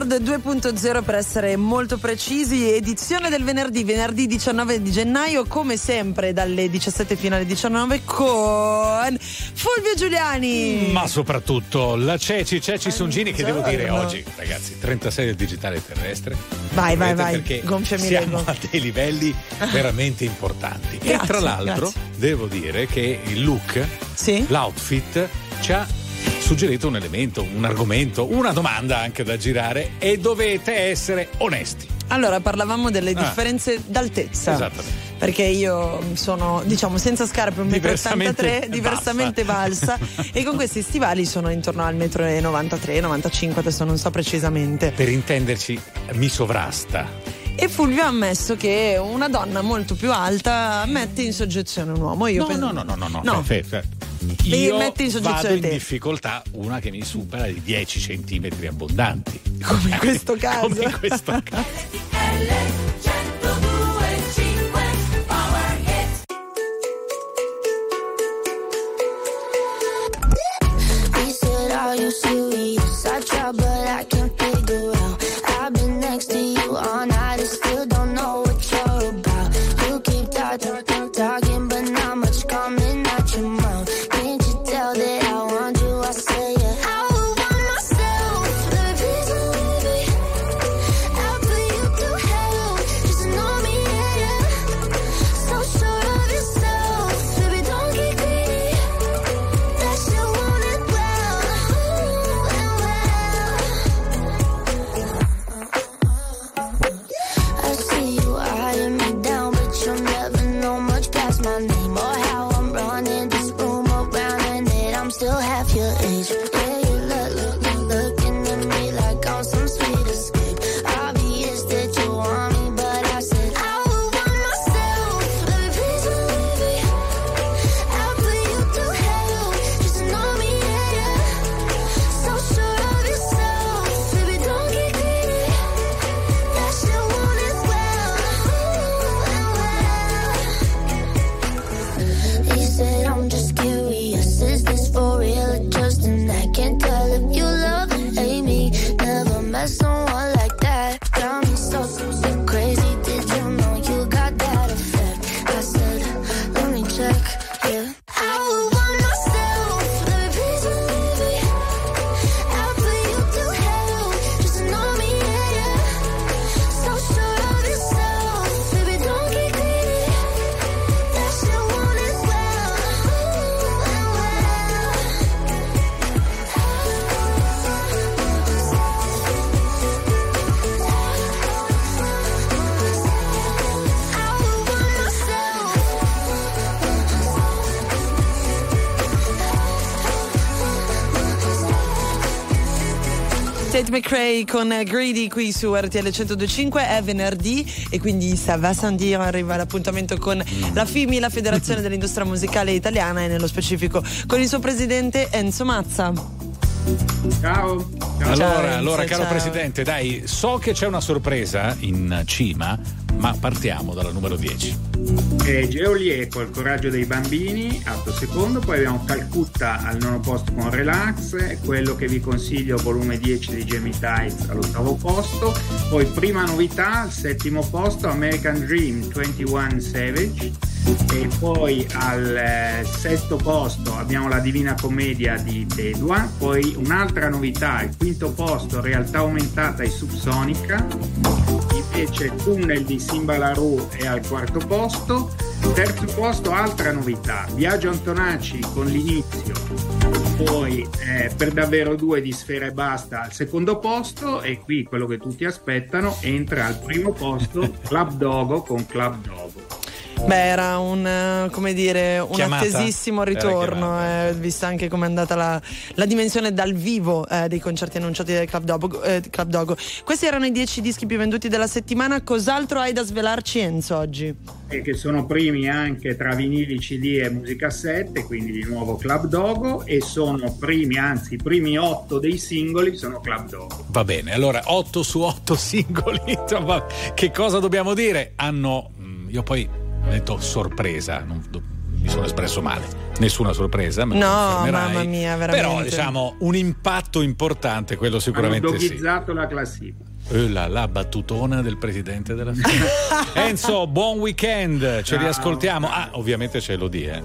Record 2.0 per essere molto precisi, edizione del venerdì, venerdì 19 di gennaio, come sempre dalle 17 fino alle 19 con Fulvio Giuliani. Ma soprattutto la Ceci, Ceci Songini, che devo dire oggi, ragazzi, 36 del digitale terrestre. Vai, vai, vai. Perché Gonfiami siamo l'ego. a dei livelli veramente importanti. e Grazie, tra l'altro, grazie. devo dire che il look, Sì? l'outfit, ci ha suggerito un elemento, un argomento, una domanda anche da girare e dovete essere onesti. Allora, parlavamo delle Ah. differenze d'altezza. Esattamente. Perché io sono, diciamo, senza scarpe 1,83 m, Diversamente diversamente valsa. e con questi stivali sono intorno al 1,93 m, 95 adesso non so precisamente. Per intenderci, mi sovrasta. E Fulvio ha ammesso che una donna molto più alta mette in soggezione un uomo. Io No, penso- no, no, no, no, no. No. fe- fe- Mi Io metti in soggezione vado in te. difficoltà una che mi supera di 10 centimetri abbondanti. Come in questo caso. Come in questo caso. McRae con Greedy qui su RTL 1025 è venerdì e quindi ça va sans dire arriva l'appuntamento con la FIMI, la Federazione dell'Industria Musicale Italiana e nello specifico con il suo presidente Enzo Mazza. Ciao. Allora, Ciao, allora Enzo, caro ciao. Presidente, dai, so che c'è una sorpresa in cima, ma partiamo dalla numero 10. Eh, Geolier col coraggio dei bambini, atto secondo, poi abbiamo Calcutta al nono posto con Relax, quello che vi consiglio volume 10 di Jamie Tights all'ottavo posto, poi prima novità al settimo posto American Dream 21 Savage. E poi al eh, sesto posto abbiamo la Divina Commedia di Tedua, poi un'altra novità al quinto posto Realtà Aumentata e Subsonica invece Tunnel di Simbalarù è al quarto posto. Terzo posto altra novità Viaggio Antonacci con l'inizio. Poi eh, per davvero due di Sfera e Basta al secondo posto e qui quello che tutti aspettano entra al primo posto Club Dogo con Club Dogo Beh, era un, eh, come dire, un Chiamata? attesissimo ritorno, eh, vista anche come è andata la, la dimensione dal vivo eh, dei concerti annunciati del Club Dogo, eh, Club Dogo. Questi erano i 10 dischi più venduti della settimana. Cos'altro hai da svelarci, Enzo, oggi? e che sono primi anche tra vinili, CD e musicassette, quindi di nuovo Club Dogo e sono primi, anzi i primi otto dei singoli sono Club Dogo. Va bene, allora 8 su 8 singoli, insomma, che cosa dobbiamo dire? Hanno, mm, io poi ho detto sorpresa, non- mi sono espresso male. Nessuna sorpresa, ma no, mamma mia, veramente. Però diciamo un impatto importante, quello sicuramente Hanno sì. dogizzato la classifica. Eh, la, la battutona del presidente della Enzo, buon weekend, ci Ciao. riascoltiamo. Ah, ovviamente c'è l'Odie, eh.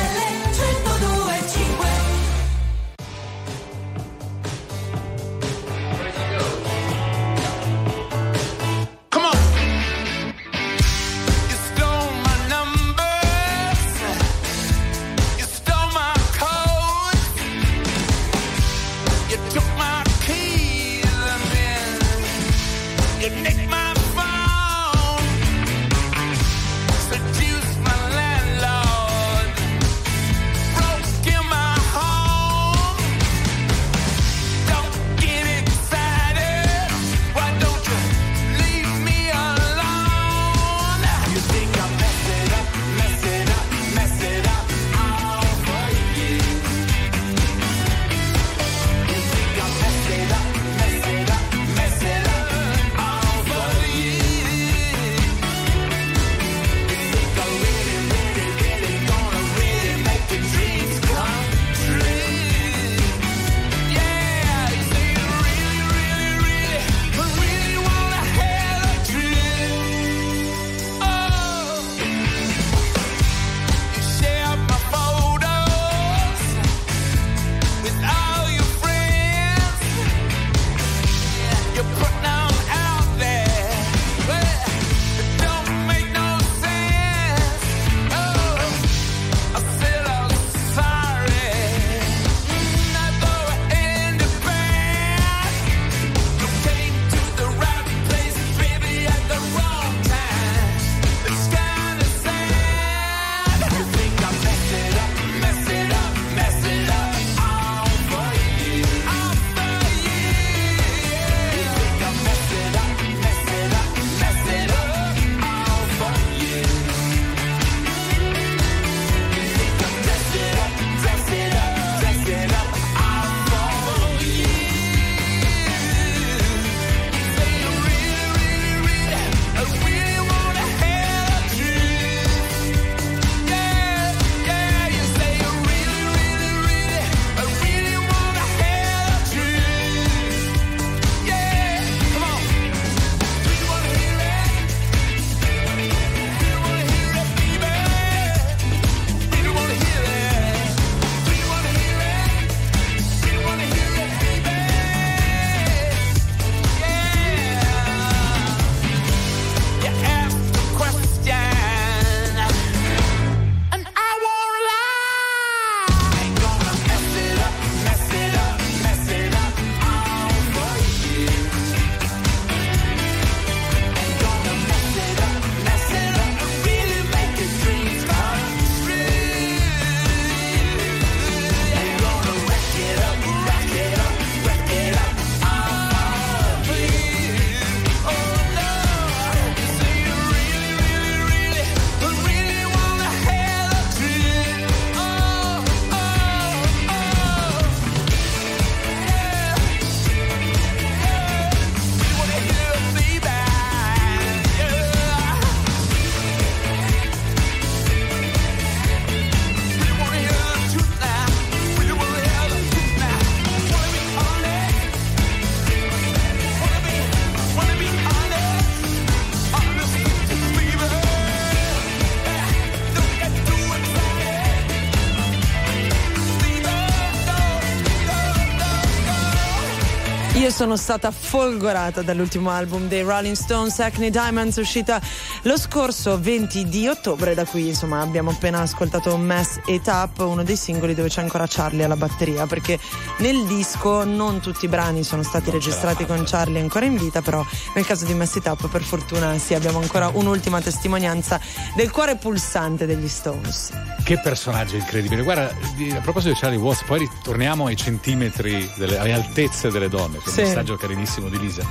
sono stata folgorata dall'ultimo album dei Rolling Stones, Acne Diamonds, uscita lo scorso 20 di ottobre. Da qui, insomma, abbiamo appena ascoltato Mess It Up, uno dei singoli dove c'è ancora Charlie alla batteria. Perché nel disco non tutti i brani sono stati registrati con Charlie ancora in vita, però nel caso di Mess It Up, per fortuna, sì, abbiamo ancora un'ultima testimonianza del cuore pulsante degli Stones. Che personaggio incredibile. Guarda, a proposito di Charlie Watts, poi ritorniamo ai centimetri, delle, alle altezze delle donne. Che è Sì. un messaggio carinissimo di Lisa.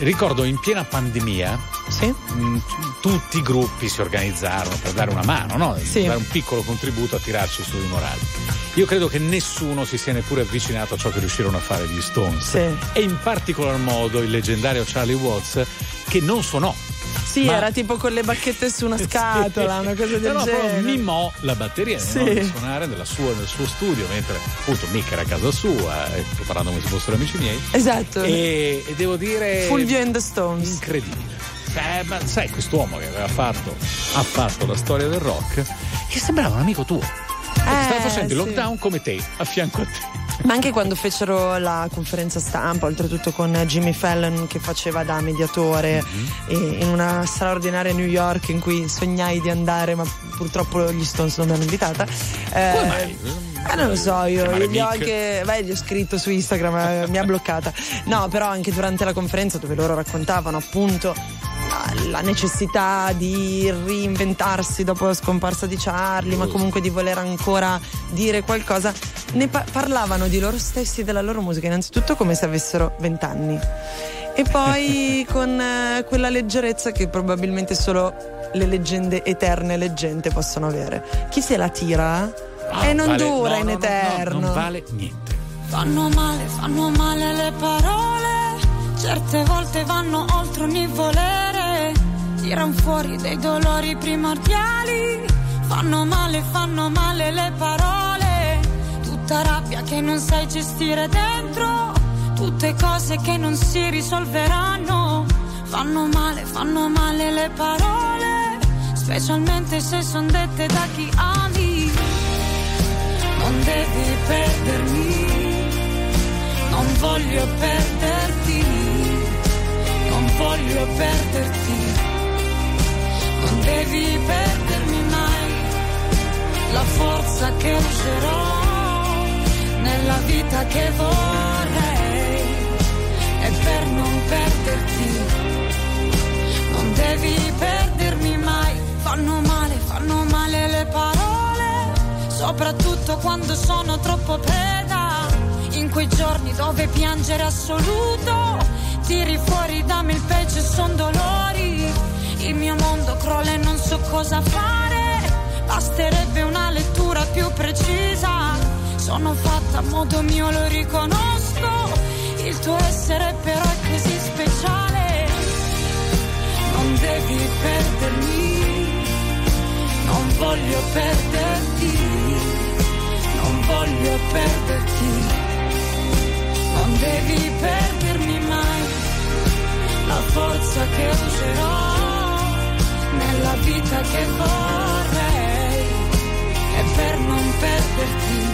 Ricordo in piena pandemia Sì? mh, tutti i gruppi si organizzarono per dare una mano, no? Sì. dare un piccolo contributo a tirarci su di morale. Io credo che nessuno si sia neppure avvicinato a ciò che riuscirono a fare gli Stones. Sì. E in particolar modo il leggendario Charlie Watts, che non suonò. Sì, Ma- era tipo con le bacchette su una scatola, una cosa del Però genere. mimò la batteria Sì. no? di suonare nella sua- nel suo studio mentre appunto Mick era a casa sua e preparando come se fossero amici miei Esatto. e, e devo dire Fulvio and the Stones. incredibile Eh, ma sai quest'uomo che aveva fatto ha fatto la storia del rock che sembrava un amico tuo che stava facendo il Eh, sì. lockdown come te a fianco a te Ma anche quando fecero la conferenza stampa, oltretutto con Jimmy Fallon che faceva da mediatore Mhm. e in una straordinaria New York in cui sognai di andare, ma purtroppo gli Stones non mi hanno invitata. Eh, Come mai? eh, non lo so, io gli ho anche. Beh, gli ho scritto su Instagram, eh, mi ha bloccata. No, però anche durante la conferenza dove loro raccontavano appunto la- necessità di reinventarsi dopo la scomparsa di Charlie, ma comunque di voler ancora dire qualcosa, ne pa- parlavano di loro stessi e della loro musica, innanzitutto come se avessero vent'anni. E poi con eh, quella leggerezza che probabilmente solo le leggende eterne leggende possono avere. Chi se la tira? Ah, e non vale- dura no, in no, no, no, eterno. non vale niente Fanno male, fanno male le parole, certe volte vanno oltre ogni volere, tiran fuori dei dolori primordiali, fanno male, fanno male le parole, tutta rabbia che non sai gestire dentro, tutte cose che non si risolveranno, fanno male, fanno male le parole, specialmente se son dette da chi ami, non devi perdermi. Non voglio perderti, voglio perderti, non devi perdermi mai. La forza che userò nella vita che vorrei e per non perderti. Non devi perdermi mai, fanno male, fanno male le parole, soprattutto quando sono troppo preda, in quei giorni dove piangere assoluto, tiri fuori da me il peggio son dolori, il mio mondo crolla e non so cosa fare, basterebbe una lettura più precisa, sono fatta a modo mio, lo riconosco, il tuo essere però è così speciale. Non devi perdermi, non voglio perderti, non voglio perderti, non devi perdermi. mai la forza che userò nella vita che vorrei e per non perderti,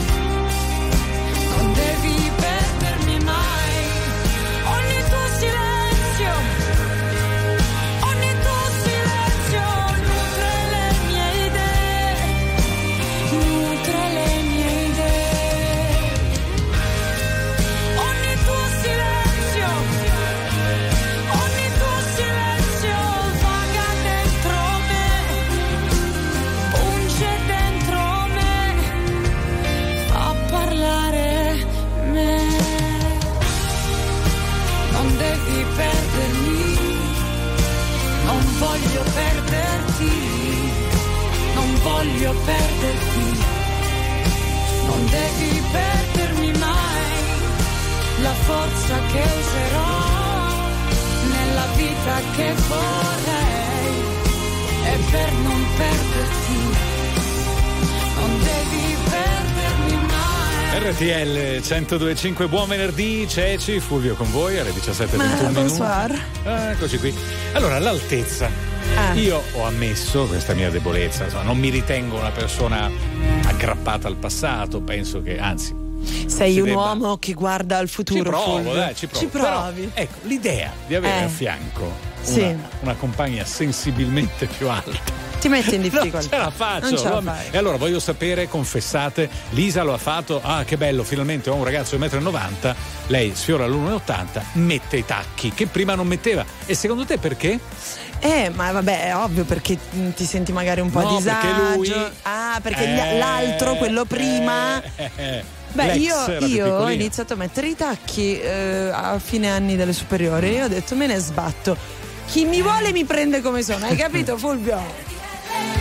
1025 buon venerdì Ceci Fulvio con voi alle 17.21 minuti bonsoir. Ah, eccoci qui allora l'altezza Ah. io ho ammesso questa mia debolezza insomma, non mi ritengo una persona aggrappata al passato penso che anzi Sei un debba- uomo che guarda al futuro. Ci provo, dai, ci provo. Ci provi. Però, ecco, l'idea di avere Eh. a fianco una, Sì. una compagna sensibilmente più alta. Ti metti in Non difficoltà. ce la faccio. Non ce la fai. E allora voglio sapere, confessate, Lisa lo ha fatto. Ah, che bello, finalmente ho un ragazzo di 1,90 m. Lei sfiora l'1,80 m, mette i tacchi che prima non metteva. E secondo te perché? Eh, ma vabbè, è ovvio perché mm, ti senti magari un po' No, a disagio. perché lui- Ah, perché Eh, l'altro, quello prima. eh, eh, Beh, l'ex io, io ho iniziato a mettere i tacchi eh, a fine anni delle superiori e ho detto me ne sbatto. Chi mi vuole mi prende come sono, hai capito Fulvio?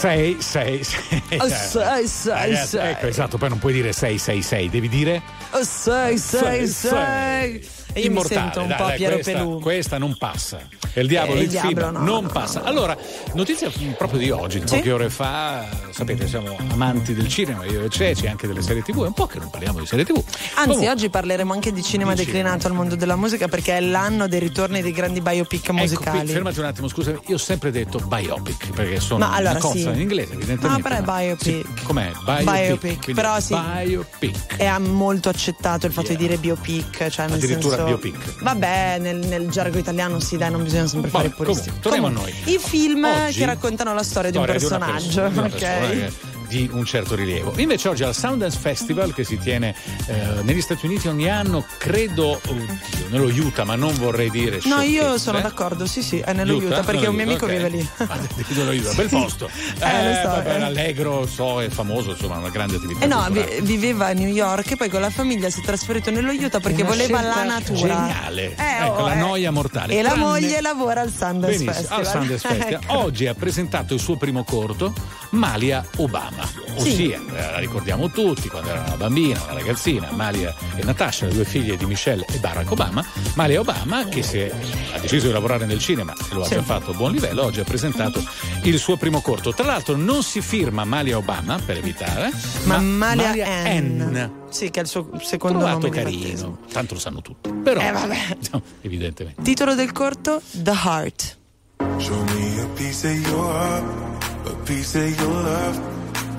6, 6, 6. 6, 6. Ecco, esatto, poi non puoi dire 6, 6, 6, devi dire 6, 6, 6. E io mi sento un dai, po' dai, Piero questa, Pelù. Questa non passa. E il diavolo, eh, il, il diavolo, FIBA no, non no, passa. No, allora, notizia proprio di oggi, sì? poche ore fa sapete, siamo amanti del cinema, io e Ceci, anche delle serie TV, è un po' che non parliamo di serie TV. Anzi, Comunque, oggi parleremo anche di cinema Di declinato al mondo della musica perché è l'anno dei ritorni dei grandi biopic Ecco, qui, musicali. fermati un attimo, scusami, io ho sempre detto biopic perché sono Ma allora una cosa sì. in inglese, evidentemente. No, però è biopic. Sì, com'è? Biopic. Biopic, però sì. Biopic. È molto accettato il fatto Yeah. di dire biopic, cioè nel Addirittura senso... biopic. Vabbè, nel, nel gergo italiano sì, dai, non bisogna sempre Vabbè, fare puristi. comunque, torniamo a Comunque, noi. I film Oggi- che raccontano la storia, Storia di un personaggio, persona, di una persona che- di un certo rilievo. Invece oggi al Sundance Festival che si tiene eh, negli Stati Uniti ogni anno, credo, oddio, nello Utah, ma non vorrei dire No, io sono d'accordo, sì, sì, è nello Utah, perché Nello un mio amico Utah, ok. vive lì. Ah, dello Utah, bel posto. Eh, lo so, vabbè, eh. l'Allegro, so, è famoso, insomma, una grande attività. Eh no, vi- viveva a New York e poi con la famiglia si è trasferito nello Utah perché Una voleva la natura. Geniale. Eh, ecco, oh, la eh. noia mortale. E la Tranne- moglie lavora al Sundance Benissimo, Festival. al Sundance Festival. Ecco. Oggi ha presentato il suo primo corto, Malia Obama. Ossia, eh, la ricordiamo tutti, quando era una bambina, una ragazzina, Malia e Natasha, le due figlie di Michelle e Barack Obama. Malia Obama, che si è- ha deciso di lavorare nel cinema e lo ha Sì. già fatto a buon livello, oggi ha presentato il suo primo corto. Tra l'altro non si firma Malia Obama, per evitare, Ma ma, Malia, N. N. Sì, che è il suo secondo Trovato nome di carino, battesimo. tanto lo sanno tutti. Però, Eh, vabbè. no, evidentemente. Titolo del corto The Heart. Show me a piece of your heart, a piece of your love.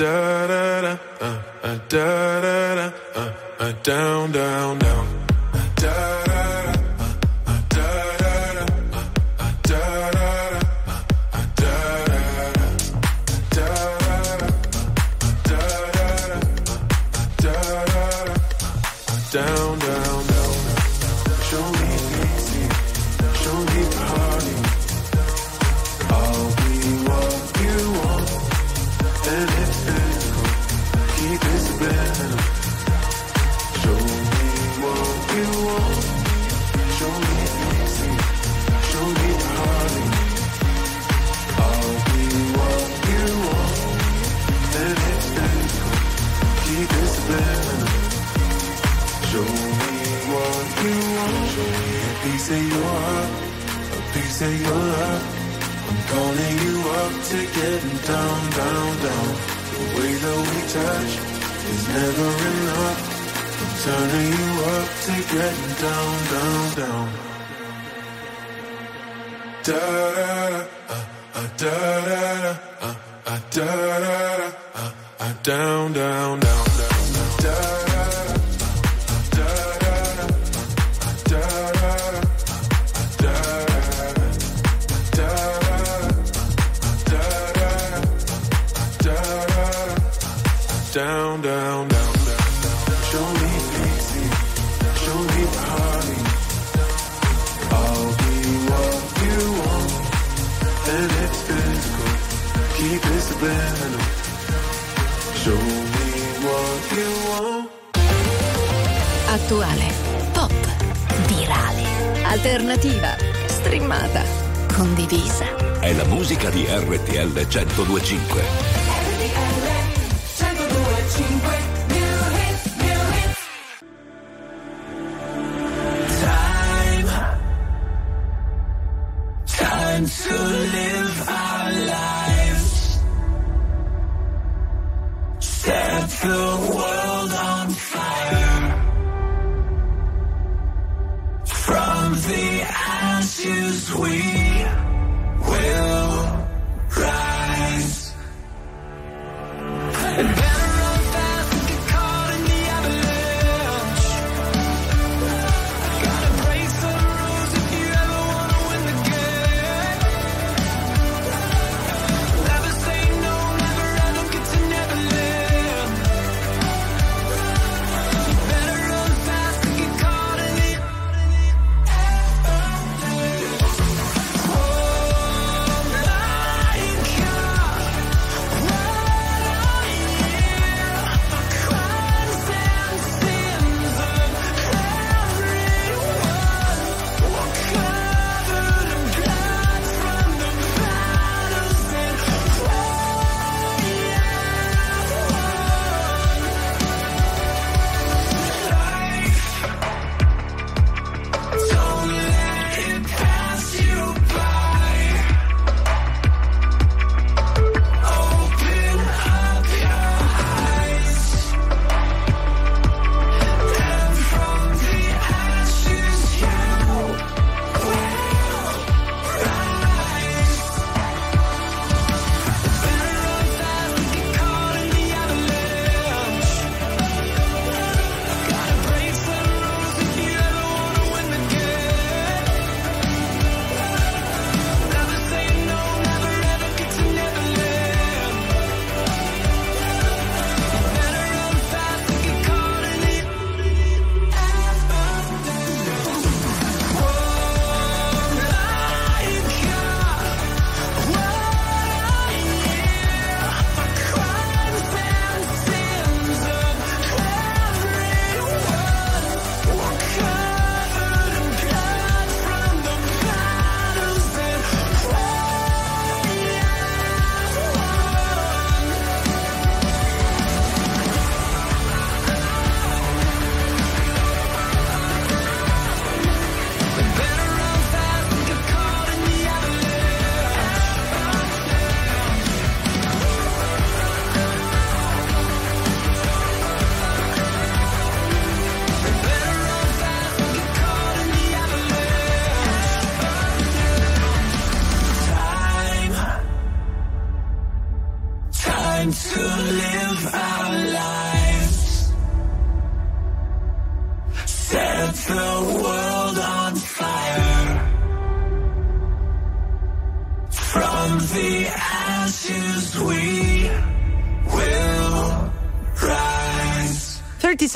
Da da da, uh, uh, da down down down. da da, uh, uh, down, down, down. Uh, da da da, uh, uh,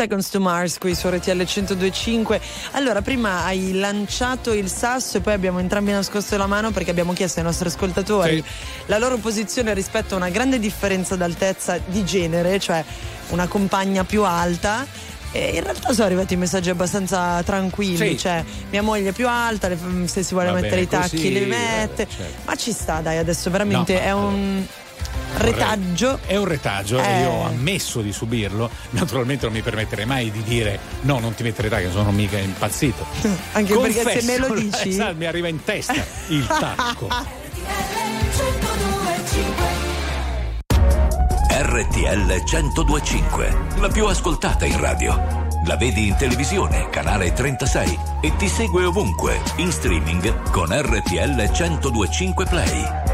Seconds to Mars qui su RTL 1025. Allora, prima hai lanciato il sasso e poi abbiamo entrambi nascosto la mano perché abbiamo chiesto ai nostri ascoltatori Sì. la loro posizione rispetto a una grande differenza d'altezza di genere, cioè una compagna più alta. E in realtà sono arrivati messaggi abbastanza tranquilli, Sì. cioè mia moglie è più alta, se si vuole Va mettere i bene tacchi così, li mette, eh, certo. ma ci sta dai adesso veramente No, è un retaggio. È un retaggio Eh. e io ho ammesso di subirlo. Naturalmente non mi permetterei mai di dire no, non ti mettere tacchi, sono mica impazzito. Anche perché se Confesso, me lo dici esatto, mi arriva in testa il tacco. RTL 1025, la più ascoltata in radio. La vedi in televisione, canale 36 e ti segue ovunque, in streaming con RTL 1025 Play.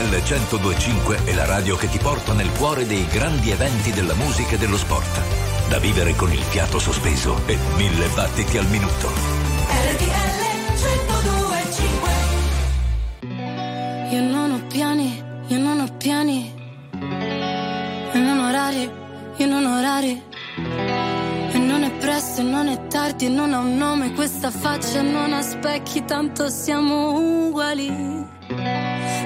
RTL 1025 è la radio che ti porta nel cuore dei grandi eventi della musica e dello sport. Da vivere con il fiato sospeso e mille battiti al minuto. RTL 1025 Io non ho piani, io non ho piani. E non orari, io non ho orari. E non è presto, non è tardi, non ha un nome. Questa faccia non ha specchi, tanto siamo uguali.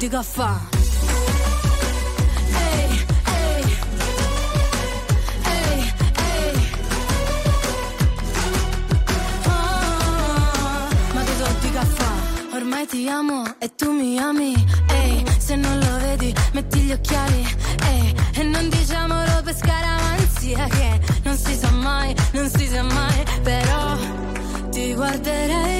Ma che tu dico a fa'? Ehi, ehi, ehi. Ah, che di caffè? Ormai ti amo e tu mi ami. Ehi, se non lo vedi, metti gli occhiali. Ehi, e non diciamolo per scaramanzia che non si sa mai, non si sa mai. Però ti guarderei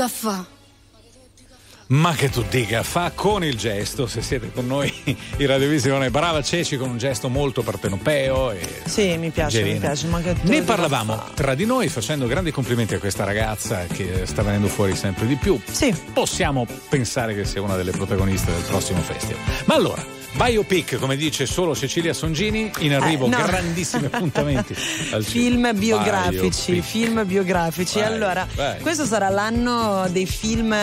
dica fa? Ma che tu dica, fa con il gesto, se siete con noi in radiovisione, brava Ceci con un gesto molto partenopeo e Sì, mi piace, Gerina. mi piace. Ma che Ne parlavamo fa? tra di noi facendo grandi complimenti a questa ragazza che sta venendo fuori sempre di più. Sì. Possiamo pensare che sia una delle protagoniste del prossimo festival. Ma allora, biopic, come dice solo Cecilia Songini, in arrivo Eh, no. grandissimi appuntamenti. al Film biografici, Biopic. film biografici. Vai, allora, vai. questo sarà l'anno dei film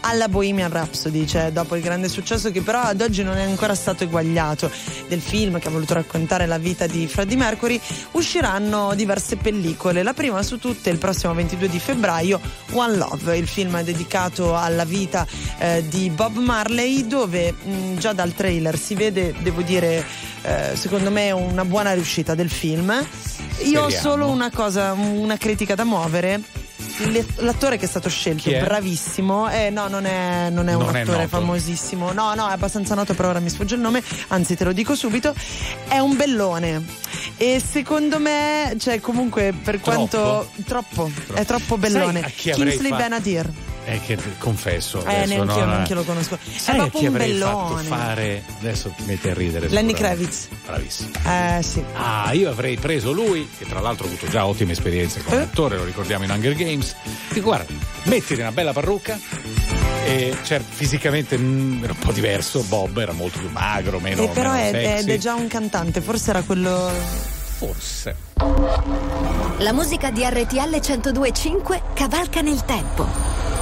alla Bohemian Rhapsody, cioè dopo il grande successo che però ad oggi non è ancora stato eguagliato del film che ha voluto raccontare la vita di Freddie Mercury, usciranno diverse pellicole. La prima su tutte il prossimo 22 di febbraio, One Love, il film dedicato alla vita eh, di Bob Marley, dove mh, già dal trailer si vede, devo dire, eh, secondo me una buona riuscita del film. Io ho Speriamo. solo una cosa, una critica da muovere. L'attore che è stato scelto, è? bravissimo, eh, no, non è, non è un Non è attore noto. famosissimo, no, no, è abbastanza noto, però ora mi sfugge il nome, anzi te lo dico subito, è un bellone. E secondo me, cioè, comunque, per quanto. Troppo, è troppo bellone. Sai a chi Kingsley fatto- Benadir. È che confesso. Eh, adesso, neanche io, no, neanche lo conosco. Sai è chi un avrei fatto bellone. fare. Adesso mi metti a ridere. Lenny. Kravitz. Bravissimo. Eh, sì. Ah, io avrei preso lui, che tra l'altro ha avuto già ottime esperienze come Eh? attore, lo ricordiamo in Hunger Games. Dico, guarda, mettiti una bella parrucca. E certo, fisicamente mm, era un po' diverso. Bob era molto più magro, meno. Eh, però meno è, sexy. ed è già un cantante, forse era quello. Forse. La musica di RTL 1025 cavalca nel tempo.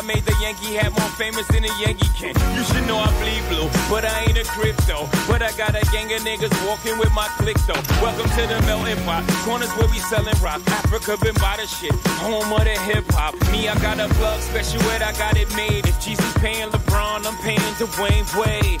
I made the Yankee hat more famous than a Yankee can. You should know I bleed blue, but I ain't a crypto. But I got a gang of niggas walking with my click though. Welcome to the melting pot. Corners where we selling rock. Africa been by the shit. Home of the hip hop. Me, I got a plug special ed, I got it made. If Jesus paying LeBron, I'm paying Dwayne Wade.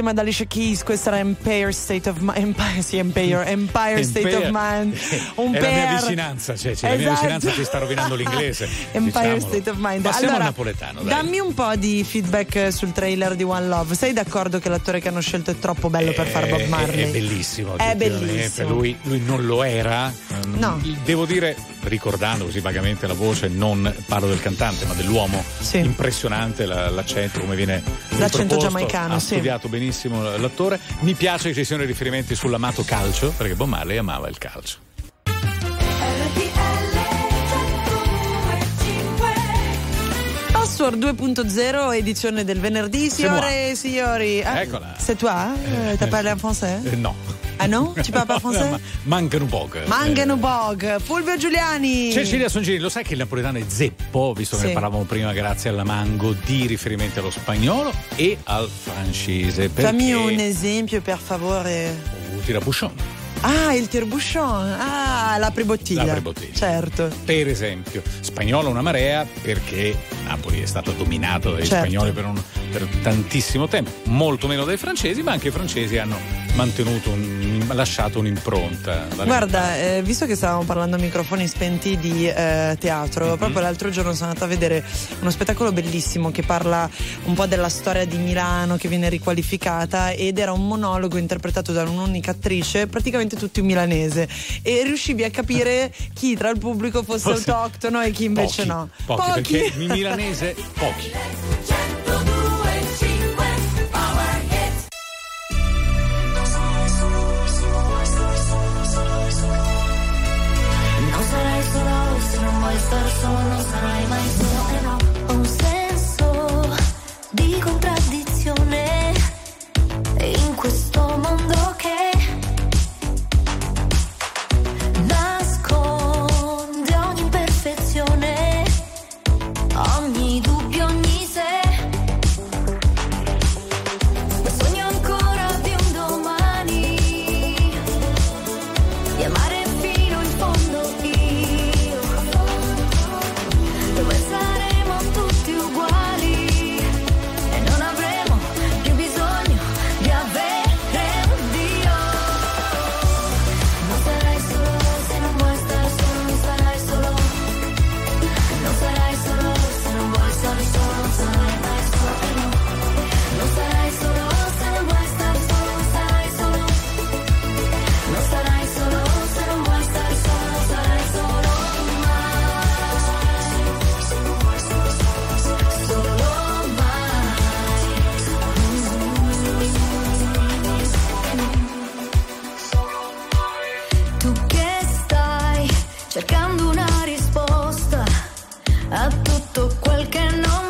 insieme ad Alicia Keys, questa era Empire State of Mind. Empire, sì, Empire, Empire State of Mind. Un è la mia vicinanza, cioè, cioè, la mia Esatto. vicinanza ci sta rovinando l'inglese. Empire diciamolo. State of Mind. Passiamo allora, al napoletano, dai. dammi un po' di feedback sul trailer di One Love. Sei d'accordo che l'attore che hanno scelto è troppo bello per fare Bob È- Marley? È, bellissimo. È bellissimo. Lui, lui non lo era. Ehm, No. Devo dire, ricordando così vagamente la voce, non parlo del cantante, ma dell'uomo. Impressionante la- l'accento, come viene. L'accento giamaicano, Ha sì. studiato benissimo l'attore. Mi piace che ci siano i riferimenti sull'amato calcio, perché Bob Marley amava il calcio. Password 2.0 edizione del venerdì, signore e signori. Ah, Eccola. C'est toi? Eh, T'as parlé en français? Eh, no. Ah no? Tu parles pas français? Ma- mancano poco. Mangano Bog, Fulvio Giuliani. Cecilia Songini, lo sai che il napoletano è zeppo, visto che Sì. ne parlavamo prima grazie alla mango, di riferimenti allo spagnolo e al francese. Perché Fammi un esempio per favore. Uh, tirabuchon. Ah, il tirbouchon. Ah, l'apri bottiglia. L'apri bottiglia. Certo. Per esempio, spagnolo una marea perché Napoli è stato dominato dai Certo. spagnoli per, un- per tantissimo tempo, molto meno dai francesi, ma anche i francesi hanno mantenuto, un- lasciato un'impronta. Guarda, eh, visto che stavamo parlando a microfoni spenti di eh, teatro, Mhm. proprio l'altro giorno sono andata a vedere uno spettacolo bellissimo che parla un po' della storia di Milano che viene riqualificata ed era un monologo interpretato da un'unica attrice, praticamente tutti milanese e riuscivi a capire chi tra il pubblico fosse Fosse- autoctono e chi invece Pochi, no. Pochi, perché in milanese pochi. star solo, non sarai mai solo. Ho un senso di contraddizione in questo risposta a tutto quel che non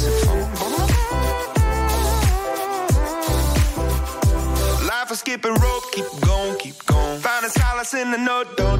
Life is skipping rope, keep going, keep going. Finding solace in the note, don't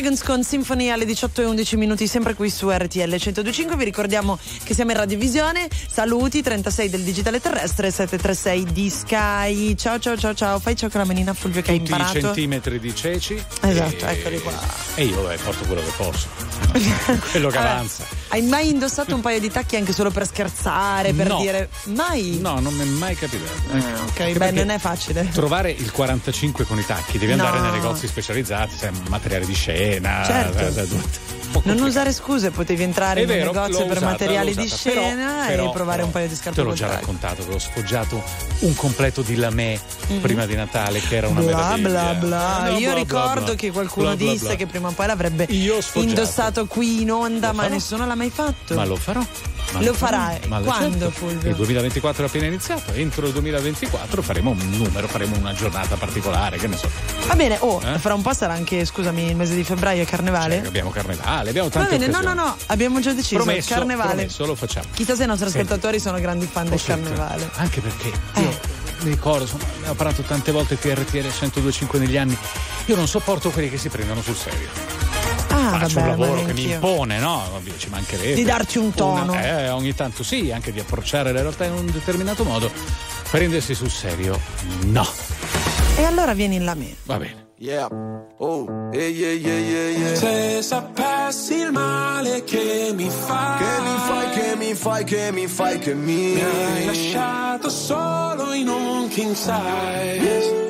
Dragons con Symphony alle 18 e 11 minuti, sempre qui su RTL 1025. Vi ricordiamo che siamo in radiovisione. Saluti 36 del digitale terrestre 736 di Sky. Ciao ciao ciao ciao. Fai ciao con la manina Fulvio che hai Tutti i imparato. centimetri di ceci. Esatto, e, eccoli qua. E io beh, porto quello che posso. quello che Allora, avanza. Hai mai indossato un paio di tacchi anche solo per scherzare, per No. dire mai? No, non mi è mai capitato. Ecco. ok, Anche beh, non è facile. Trovare il 45 con i tacchi, devi No. andare nei negozi specializzati, materiale di scena. Certo. Non usare scuse, potevi entrare È in un negozio per usata, materiali l'ho di usata, però- scena però- e provare però un paio di scarpe Te l'ho già raccontato che ho sfoggiato un completo di lamè Mhm. prima di Natale, che era una Bla meraviglia. bla bla. No, Io bla, ricordo bla, che qualcuno Bla, disse che prima o poi l'avrebbe indossato qui in onda, ma nessuno l'ha mai fatto. Ma lo farò. Ma Lo farai. Ma Quando, certo. Fulvio? Il 2024 è appena iniziato, entro il 2024 faremo un numero, faremo una giornata particolare, che ne so. Va bene, oh, Eh? fra un po' sarà anche, scusami, il mese di febbraio, è carnevale. Abbiamo carnevale, abbiamo Va tante bene, no, no, occasioni. no, abbiamo già deciso. Promesso, carnevale. promesso, lo facciamo. Chissà se i nostri Sì. ascoltatori sono grandi fan del carnevale. Anche perché Eh. io mi ricordo, insomma, ne ho parlato tante volte RTL 1025 negli anni. Io non sopporto quelli che si prendono sul serio. Ah, Faccio vabbè, un lavoro che mi impone, no? Ovvio, ci mancherebbe. Di darci un tono. Una- eh, ogni tanto sì, anche di approcciare la realtà in un determinato modo. Prendersi sul serio, no. E allora vieni in la me. Va bene. Yeah. Oh, yeah, yeah, yeah, yeah, yeah. Se sapessi il male che mi fai, Che mi fai, che mi fai, che mi fai, che mi mi hai lasciato solo in un king size.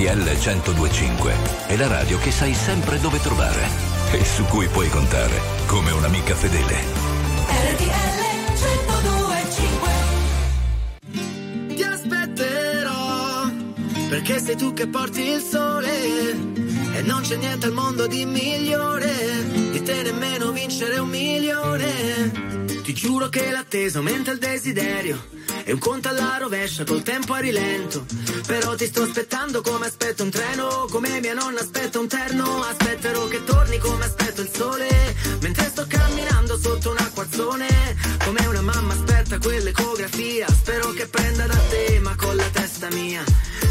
RTL 1025 è la radio che sai sempre dove trovare e su cui puoi contare come un'amica fedele. RTL 1025 Ti aspetterò perché sei tu che porti il sole e non c'è niente al mondo di migliore di nemmeno vincere un milione. Ti giuro che l'attesa aumenta il desiderio e un conto alla rovescia col tempo a rilento. Però ti sto aspettando come aspetto un treno, come mia nonna aspetta un terno. Aspetterò che torni come aspetto il sole, mentre sto camminando sotto un acquazzone. Come una mamma aspetta quell'ecografia, spero che prenda da te, ma con la testa mia.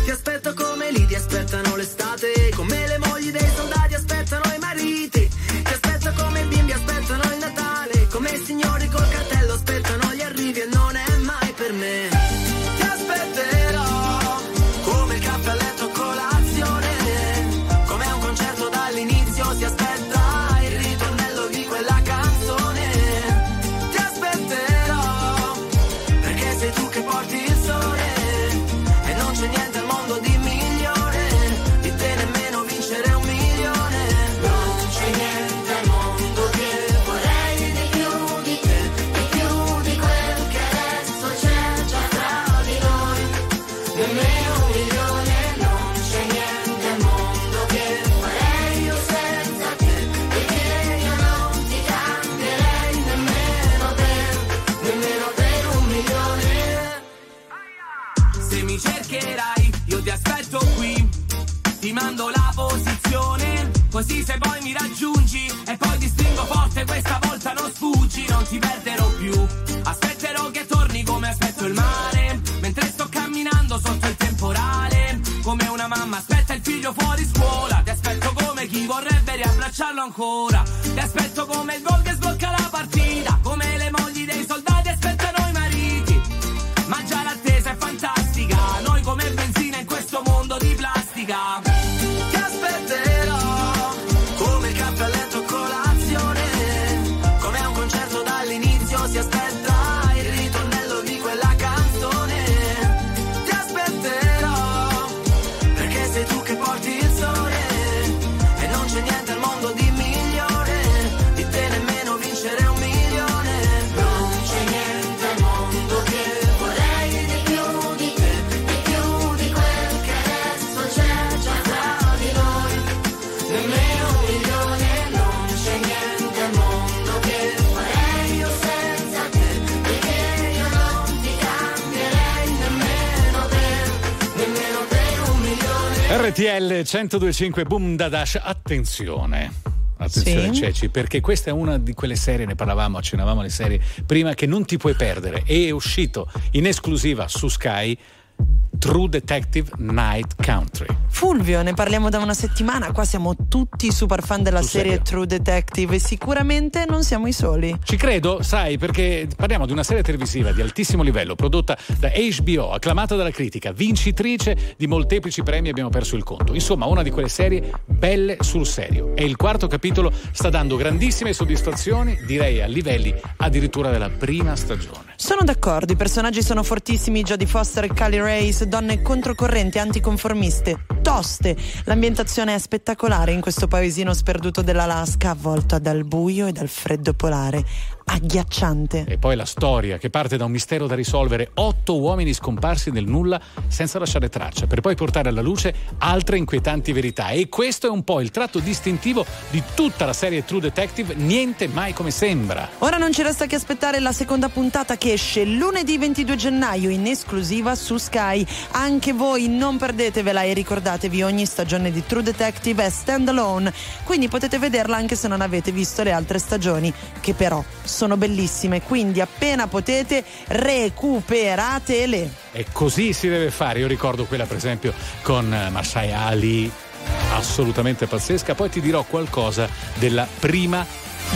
Ti aspetto come lì ti aspettano l'estate, come le mogli dei soldati aspettano i mariti. RTL 1025 Boom Dadash, attenzione. Attenzione Sì. Ceci, perché questa è una di quelle serie, ne parlavamo, accennavamo alle serie prima, che non ti puoi perdere. È uscito in esclusiva su Sky True Detective Night Country. Fulvio, ne parliamo da una settimana. Qua siamo tutti super fan della Sul serie serio? True Detective e sicuramente non siamo i soli. Ci credo, sai, perché parliamo di una serie televisiva di altissimo livello, prodotta da HBO, acclamata dalla critica, vincitrice di molteplici premi, abbiamo perso il conto. Insomma, una di quelle serie belle sul serio. E il quarto capitolo sta dando grandissime soddisfazioni, direi a livelli addirittura della prima stagione. Sono d'accordo, i personaggi sono fortissimi, Jodie Foster e Cali Race, donne controcorrenti, anticonformiste, toste. L'ambientazione è spettacolare in questo paesino sperduto dell'Alaska, avvolto dal buio e dal freddo polare. Agghiacciante. E poi la storia che parte da un mistero da risolvere, otto uomini scomparsi nel nulla senza lasciare traccia, per poi portare alla luce altre inquietanti verità. E questo è un po' il tratto distintivo di tutta la serie True Detective, niente mai come sembra. Ora non ci resta che aspettare la seconda puntata che esce lunedì 22 gennaio in esclusiva su Sky. Anche voi non perdetevela e ricordatevi ogni stagione di True Detective è standalone, quindi potete vederla anche se non avete visto le altre stagioni, che però sono bellissime, quindi appena potete recuperatele. E così si deve fare. Io ricordo quella, per esempio, con eh, Masai Ali, assolutamente pazzesca. Poi ti dirò qualcosa della prima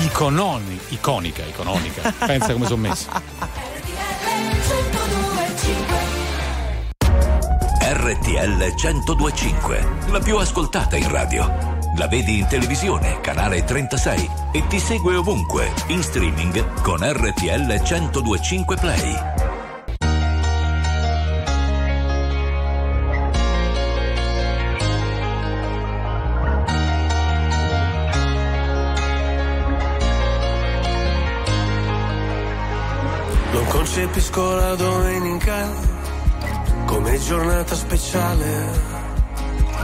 icononi, iconica, icononica. Pensa come sono messi. RTL 1025, la più ascoltata in radio. La vedi in televisione, canale 36 e ti segue ovunque, in streaming con RTL 1025 Play. Non concepisco la domenica come giornata speciale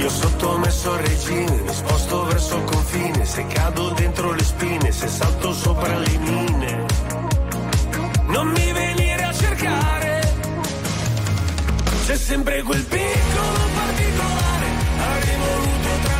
Io sottomesso a regine, mi sposto verso il confine, se cado dentro le spine, se salto sopra le mine. Non mi venire a cercare, c'è sempre quel piccolo particolare, avrei voluto tra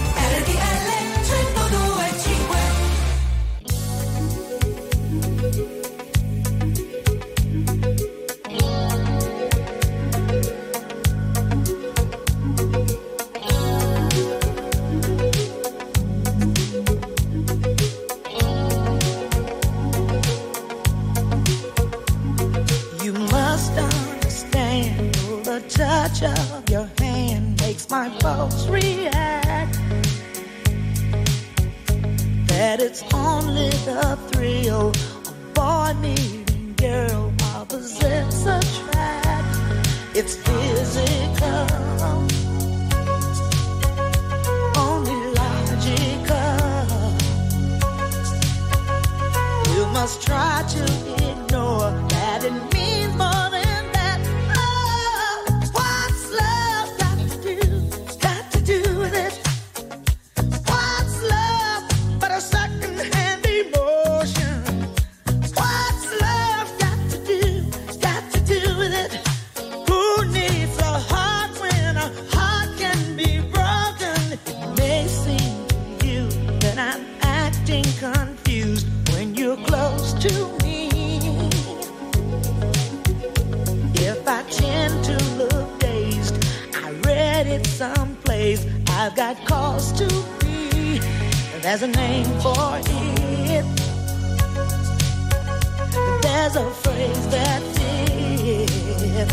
there's a phrase that is.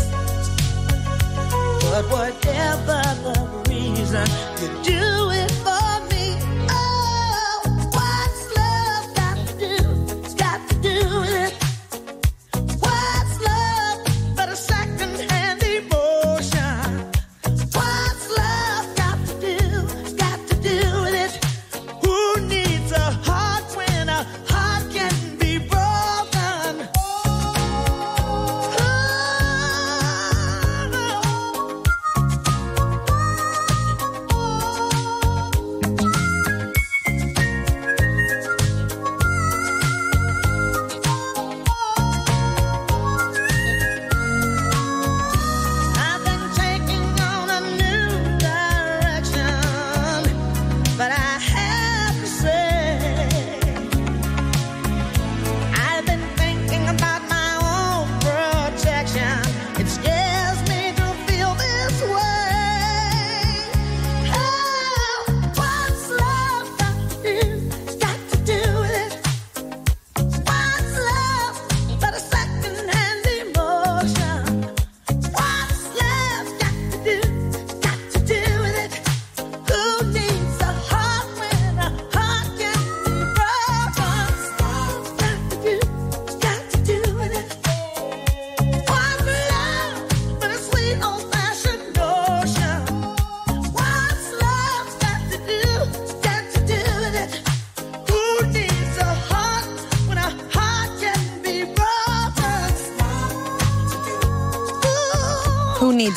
But whatever the reason, you do it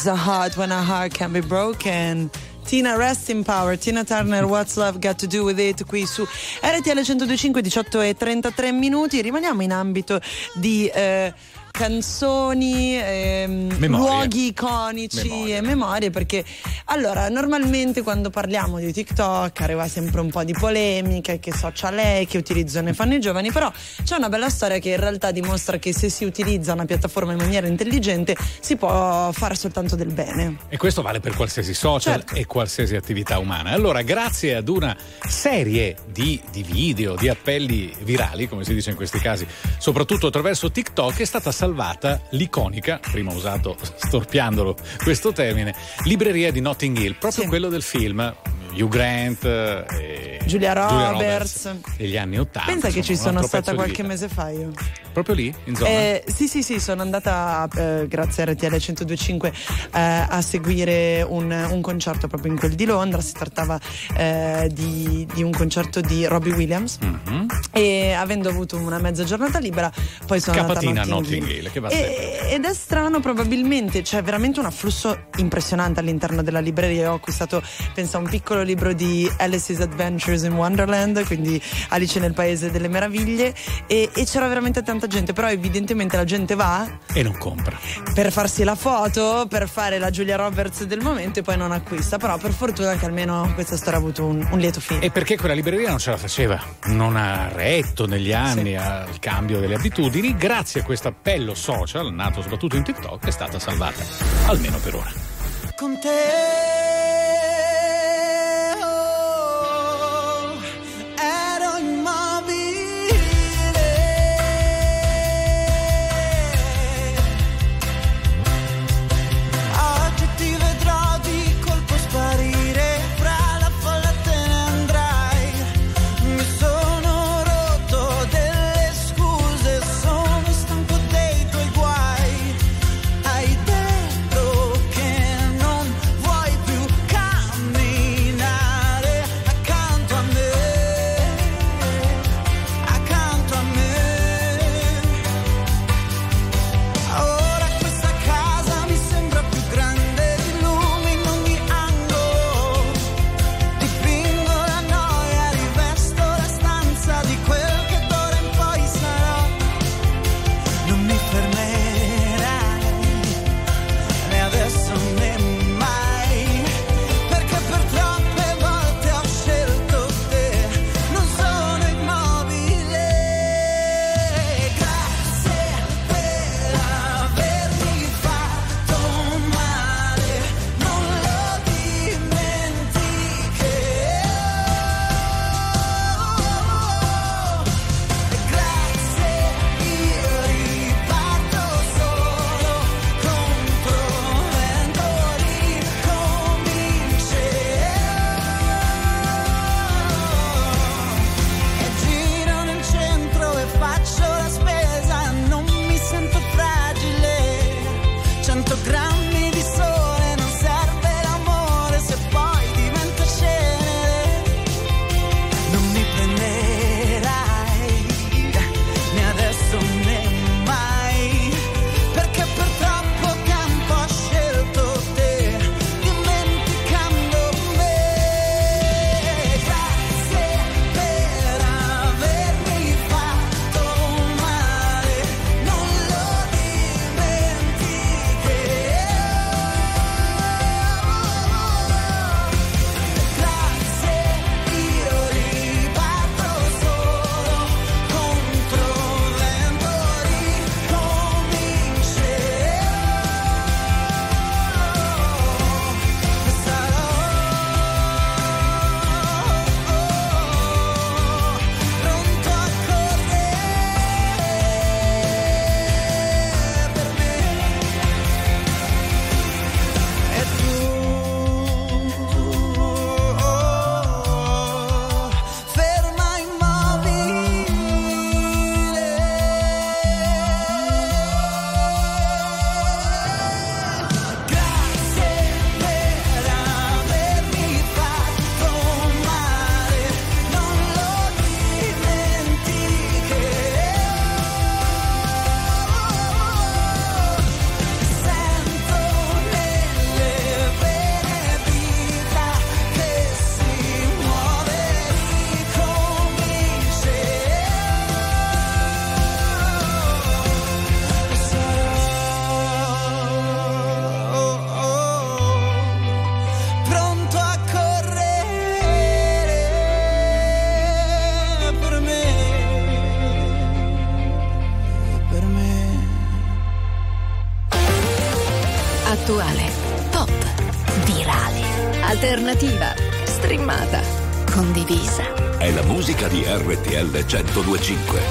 needs a heart when a heart can be broken? Tina Rest in Power, Tina Turner, What's Love Got to Do With It qui su RTL 125, 18 e 33 minuti. Rimaniamo in ambito di eh, canzoni, ehm, luoghi iconici Memorie. e memorie perché allora normalmente quando parliamo di TikTok arriva sempre un po' di polemica che social è, che utilizzo ne fanno i giovani però c'è una bella storia che in realtà dimostra che se si utilizza una piattaforma in maniera intelligente si può fare soltanto del bene E questo vale per qualsiasi social Certo. e qualsiasi attività umana. Allora, grazie ad una serie di, di video, di appelli virali, come si dice in questi casi, soprattutto attraverso TikTok, è stata salvata l'iconica, prima usato storpiandolo questo termine, libreria di Notting Hill, proprio quello del film. Hugh Grant e Giulia Roberts. degli anni 80. pensa che ci insomma, sono stata qualche mese fa io Proprio lì, in zona? Eh, sì, sì, sì, sono andata eh, grazie a RTL 1025 eh, a seguire un, un concerto proprio in quel di Londra. Si trattava eh, di, di un concerto di Robbie Williams. Mhm. E avendo avuto una mezza giornata libera, poi sono Capatina andata a Notting Hill. Che va E- ed è strano, probabilmente c'è veramente un afflusso impressionante all'interno della libreria. Ho acquistato, penso, un piccolo libro di Alice's Adventures in Wonderland, quindi Alice nel Paese delle Meraviglie, e, e c'era veramente tanta gente, però evidentemente la gente va E non compra. per farsi la foto, per fare la Giulia Roberts del momento e poi non acquista. Però per fortuna che almeno questa storia ha avuto un, un lieto fine. E perché quella libreria non ce la faceva, non ha retto negli anni al cambio delle abitudini, grazie a questo appello social, nato soprattutto in TikTok, è stata salvata, almeno per ora. con te. 1025.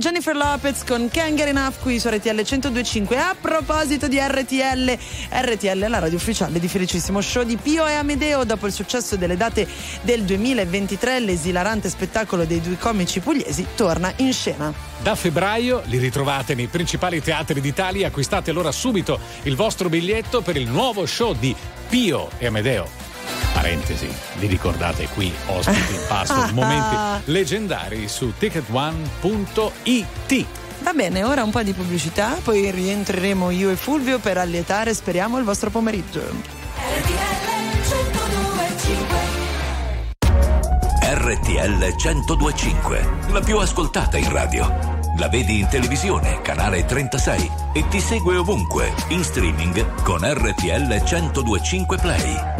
Jennifer Lopez con Can't Get Enough qui su RTL 102.5. A proposito di RTL, RTL è la radio ufficiale di Felicissimo Show di Pio e Amedeo. Dopo il successo delle date del 2023, l'esilarante spettacolo dei due comici pugliesi torna in scena. Da febbraio li ritrovate nei principali teatri d'Italia. Acquistate allora subito il vostro biglietto per il nuovo show di Pio e Amedeo parentesi, vi ricordate qui, ospiti in pasto, momenti leggendari su ticketone.it. Va bene, ora un po' di pubblicità, poi rientreremo io e Fulvio per allietare, speriamo, il vostro pomeriggio. RTL 1025, la più ascoltata in radio. La vedi in televisione, canale 36 e ti segue ovunque, in streaming con RTL 1025 Play.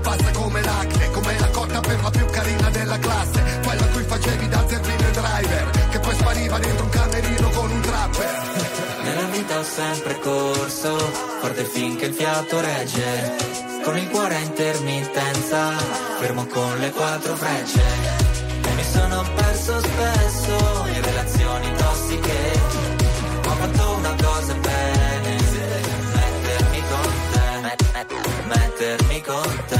passa come l'acne Come la cotta per la più carina della classe Quella a cui facevi da zerbino driver Che poi spariva dentro un camerino con un trapper Nella vita ho sempre corso, forte finché il fiato regge. Con il cuore a intermittenza, fermo con le quattro frecce. E mi sono perso spesso in relazioni tossiche. Ho fatto una cosa bene, mettermi con te, met- met- mettermi con te,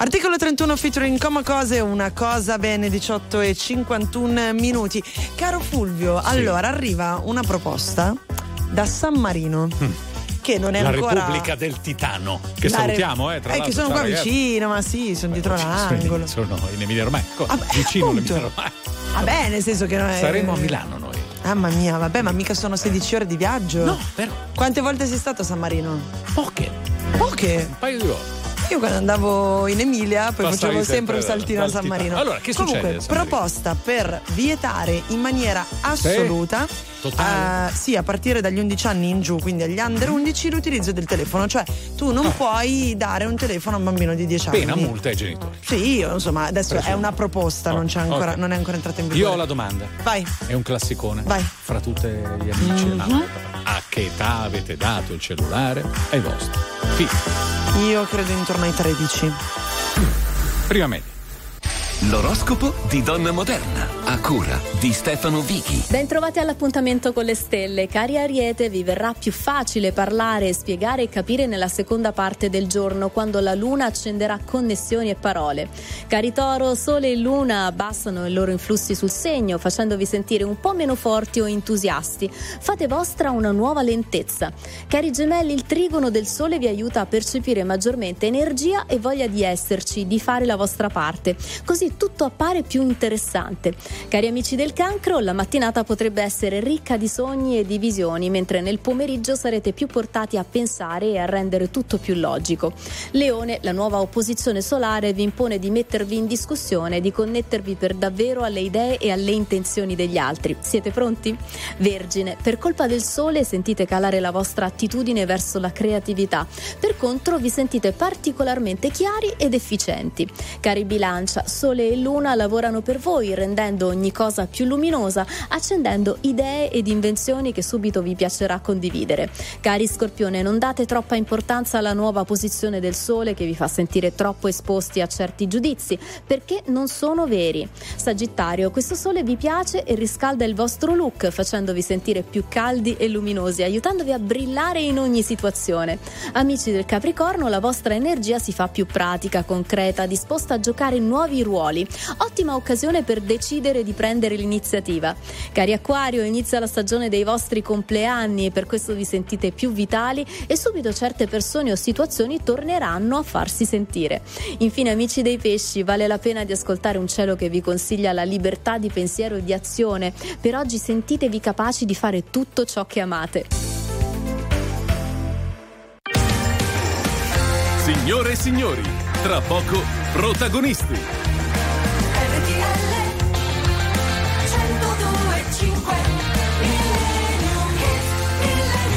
Articolo 31 featuring Coma Cose, una cosa bene 18 e 51 minuti. Caro Fulvio, allora arriva una proposta da San Marino. Che non è Mm. La ancora. Repubblica del Titano, che La re- salutiamo, eh, tra Eh, che sono qua ragazzi. vicino, ma sì, sono dietro l'angolo. Sono in Emilia Romagna, Co- Ah, beh, vicino appunto. all'Emilia Romagna. Vabbè, nel senso che non è. Saremo a Milano noi. Mamma mia, vabbè, ma mica sono 16 ore di viaggio. No, però. Quante volte sei stato a San Marino? Poche. Poche? Un paio di volte. Io quando andavo in Emilia poi Passavi facevo sempre sempre un saltino a San Marino. Allora, che succede Comunque, proposta per vietare in maniera assoluta, Totale. eh, sì, a partire dagli 11 anni in giù, quindi agli under 11, l'utilizzo del telefono. Cioè, tu non puoi dare un telefono a un bambino di 10 anni. Ah. Pena multa ai genitori. Sì, io, insomma, adesso Presumo. è una proposta, non, c'è ancora, ok. non è ancora entrata in vigore. Io ho la domanda. Vai. È un classicone. Vai. Fra tutti gli amici. Mhm. mamma e. A che età avete dato il cellulare ai vostri figli? Io credo intorno ai 13. Prima media. L'oroscopo di Donna Moderna, a cura di Stefano Vichi. Bentrovati all'appuntamento con le stelle. Cari Ariete, vi verrà più facile parlare, spiegare e capire nella seconda parte del giorno, quando la luna accenderà connessioni e parole. Cari Toro, Sole e Luna abbassano i loro influssi sul segno, facendovi sentire un po' meno forti o entusiasti. Fate vostra una nuova lentezza. Cari Gemelli, il trigono del Sole vi aiuta a percepire maggiormente energia e voglia di esserci, di fare la vostra parte. Così tutto appare più interessante. Cari amici del cancro, la mattinata potrebbe essere ricca di sogni e di visioni, mentre nel pomeriggio sarete più portati a pensare e a rendere tutto più logico. Leone, la nuova opposizione solare vi impone di mettervi in discussione, di connettervi per davvero alle idee e alle intenzioni degli altri. Siete pronti? Vergine, per colpa del sole sentite calare la vostra attitudine verso la creatività. Per contro vi sentite particolarmente chiari ed efficienti. Cari bilancia, sole e luna lavorano per voi, rendendo ogni cosa più luminosa, accendendo idee ed invenzioni che subito vi piacerà condividere. Cari scorpione, non date troppa importanza alla nuova posizione del sole che vi fa sentire troppo esposti a certi giudizi, perché non sono veri. Sagittario, questo sole vi piace e riscalda il vostro look, facendovi sentire più caldi e luminosi, aiutandovi a brillare in ogni situazione. Amici del Capricorno, la vostra energia si fa più pratica, concreta, disposta a giocare nuovi ruoli. Ottima occasione per decidere di prendere l'iniziativa. Cari Acquario, inizia la stagione dei vostri compleanni e per questo vi sentite più vitali e subito certe persone o situazioni torneranno a farsi sentire. Infine, amici dei pesci, vale la pena di ascoltare un cielo che vi consiglia la libertà di pensiero e di azione. Per oggi sentitevi capaci di fare tutto ciò che amate. Signore e signori, tra poco protagonisti.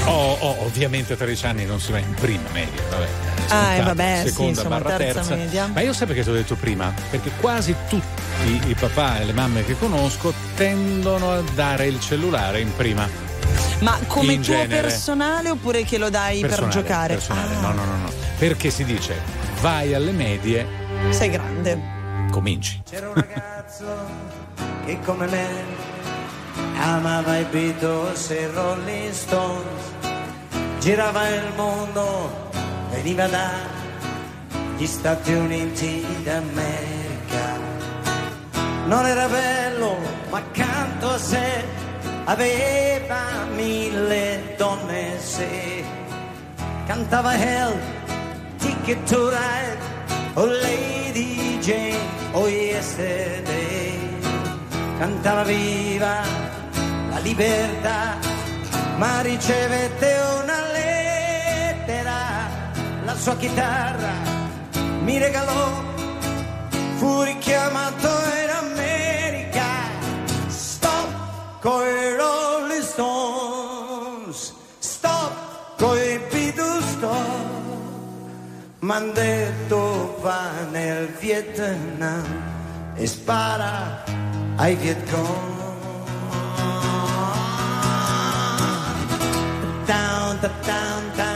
Oh, oh, ovviamente a 13 anni non si va in prima media, vabbè. Ah, eh, vabbè, seconda sì, insomma, barra terza, terza. media. Ma io sempre che ti ho detto prima, perché quasi tutti i papà e le mamme che conosco tendono a dare il cellulare in prima. Ma come in tuo genere. personale oppure che lo dai personale, per giocare? Personale, ah. no, no, no, no. Perché si dice vai alle medie. Sei grande. Cominci. C'era un ragazzo che come me amava i Beatles e Rolling Stones, girava il mondo, veniva da gli Stati Uniti d'America. Non era bello, ma accanto a sé aveva mille donne se cantava Hell, Ticket to Ride, o Lady Jane, o Yesterday, cantava viva la libertà, ma ricevette una lettera, la sua chitarra mi regalò, fu richiamato in America, stop coi Rolling Stones, stop coi i Beatles, stop, mi detto va nel Vietnam e spara ai Vietcong. down, down, down.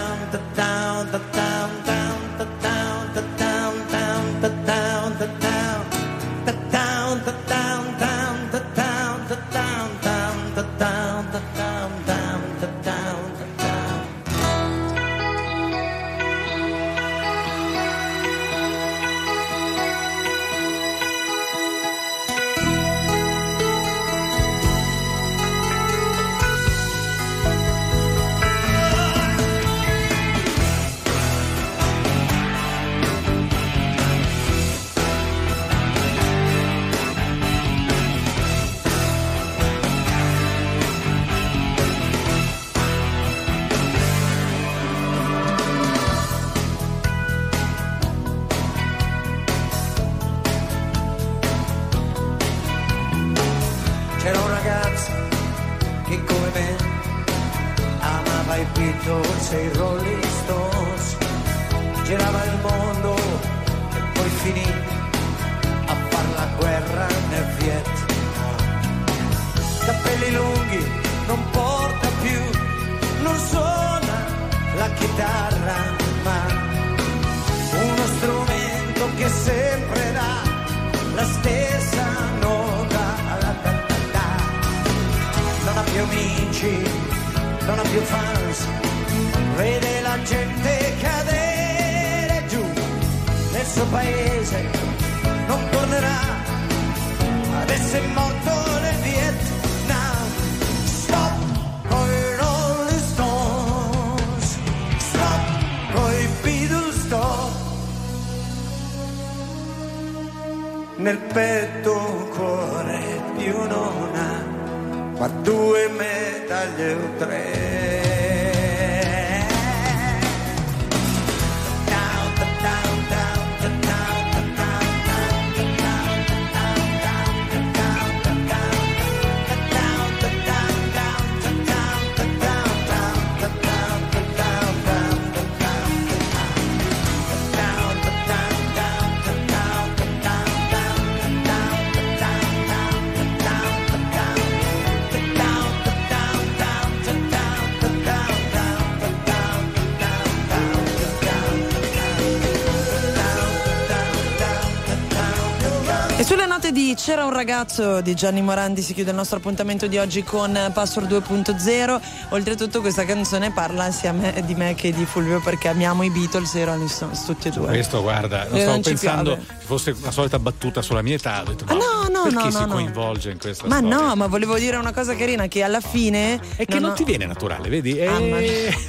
C'era un ragazzo di Gianni Morandi si chiude il nostro appuntamento di oggi con Password 2.0. Oltretutto questa canzone parla sia me- di me che di Fulvio perché amiamo i Beatles e i Rolling Stones tutti e due. Questo, guarda, non Eh, stavo non pensando piove. fosse la solita battuta sulla mia età. Ho detto, Ah, no, no, perché no, si no, no. coinvolge in questa Ma storia? no, ma volevo dire una cosa carina che alla fine È che non, ti viene naturale, vedi? E Ah, ma-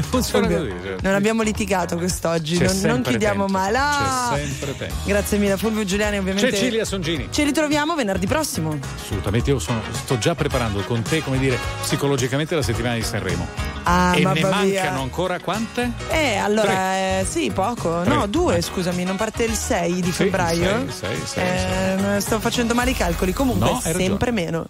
funziona così. cioè. Non abbiamo litigato quest'oggi, non, non chiudiamo tempo. male. Ah! C'è sempre tempo. Grazie mille Fulvio Giuliani ovviamente. Cecilia Songini. Ci ritroviamo venerdì prossimo. Assolutamente, io sono- sto già preparando con te, come dire, psicologicamente la settimana di Sanremo. Ah, e ne mancano ancora quante? Eh, allora, eh, sì, poco. Tre. No, due, scusami, non parte il 6 di Sì, febbraio? sei, sei, Eh, sto facendo male i calcoli. Comunque, No, hai ragione. sempre meno.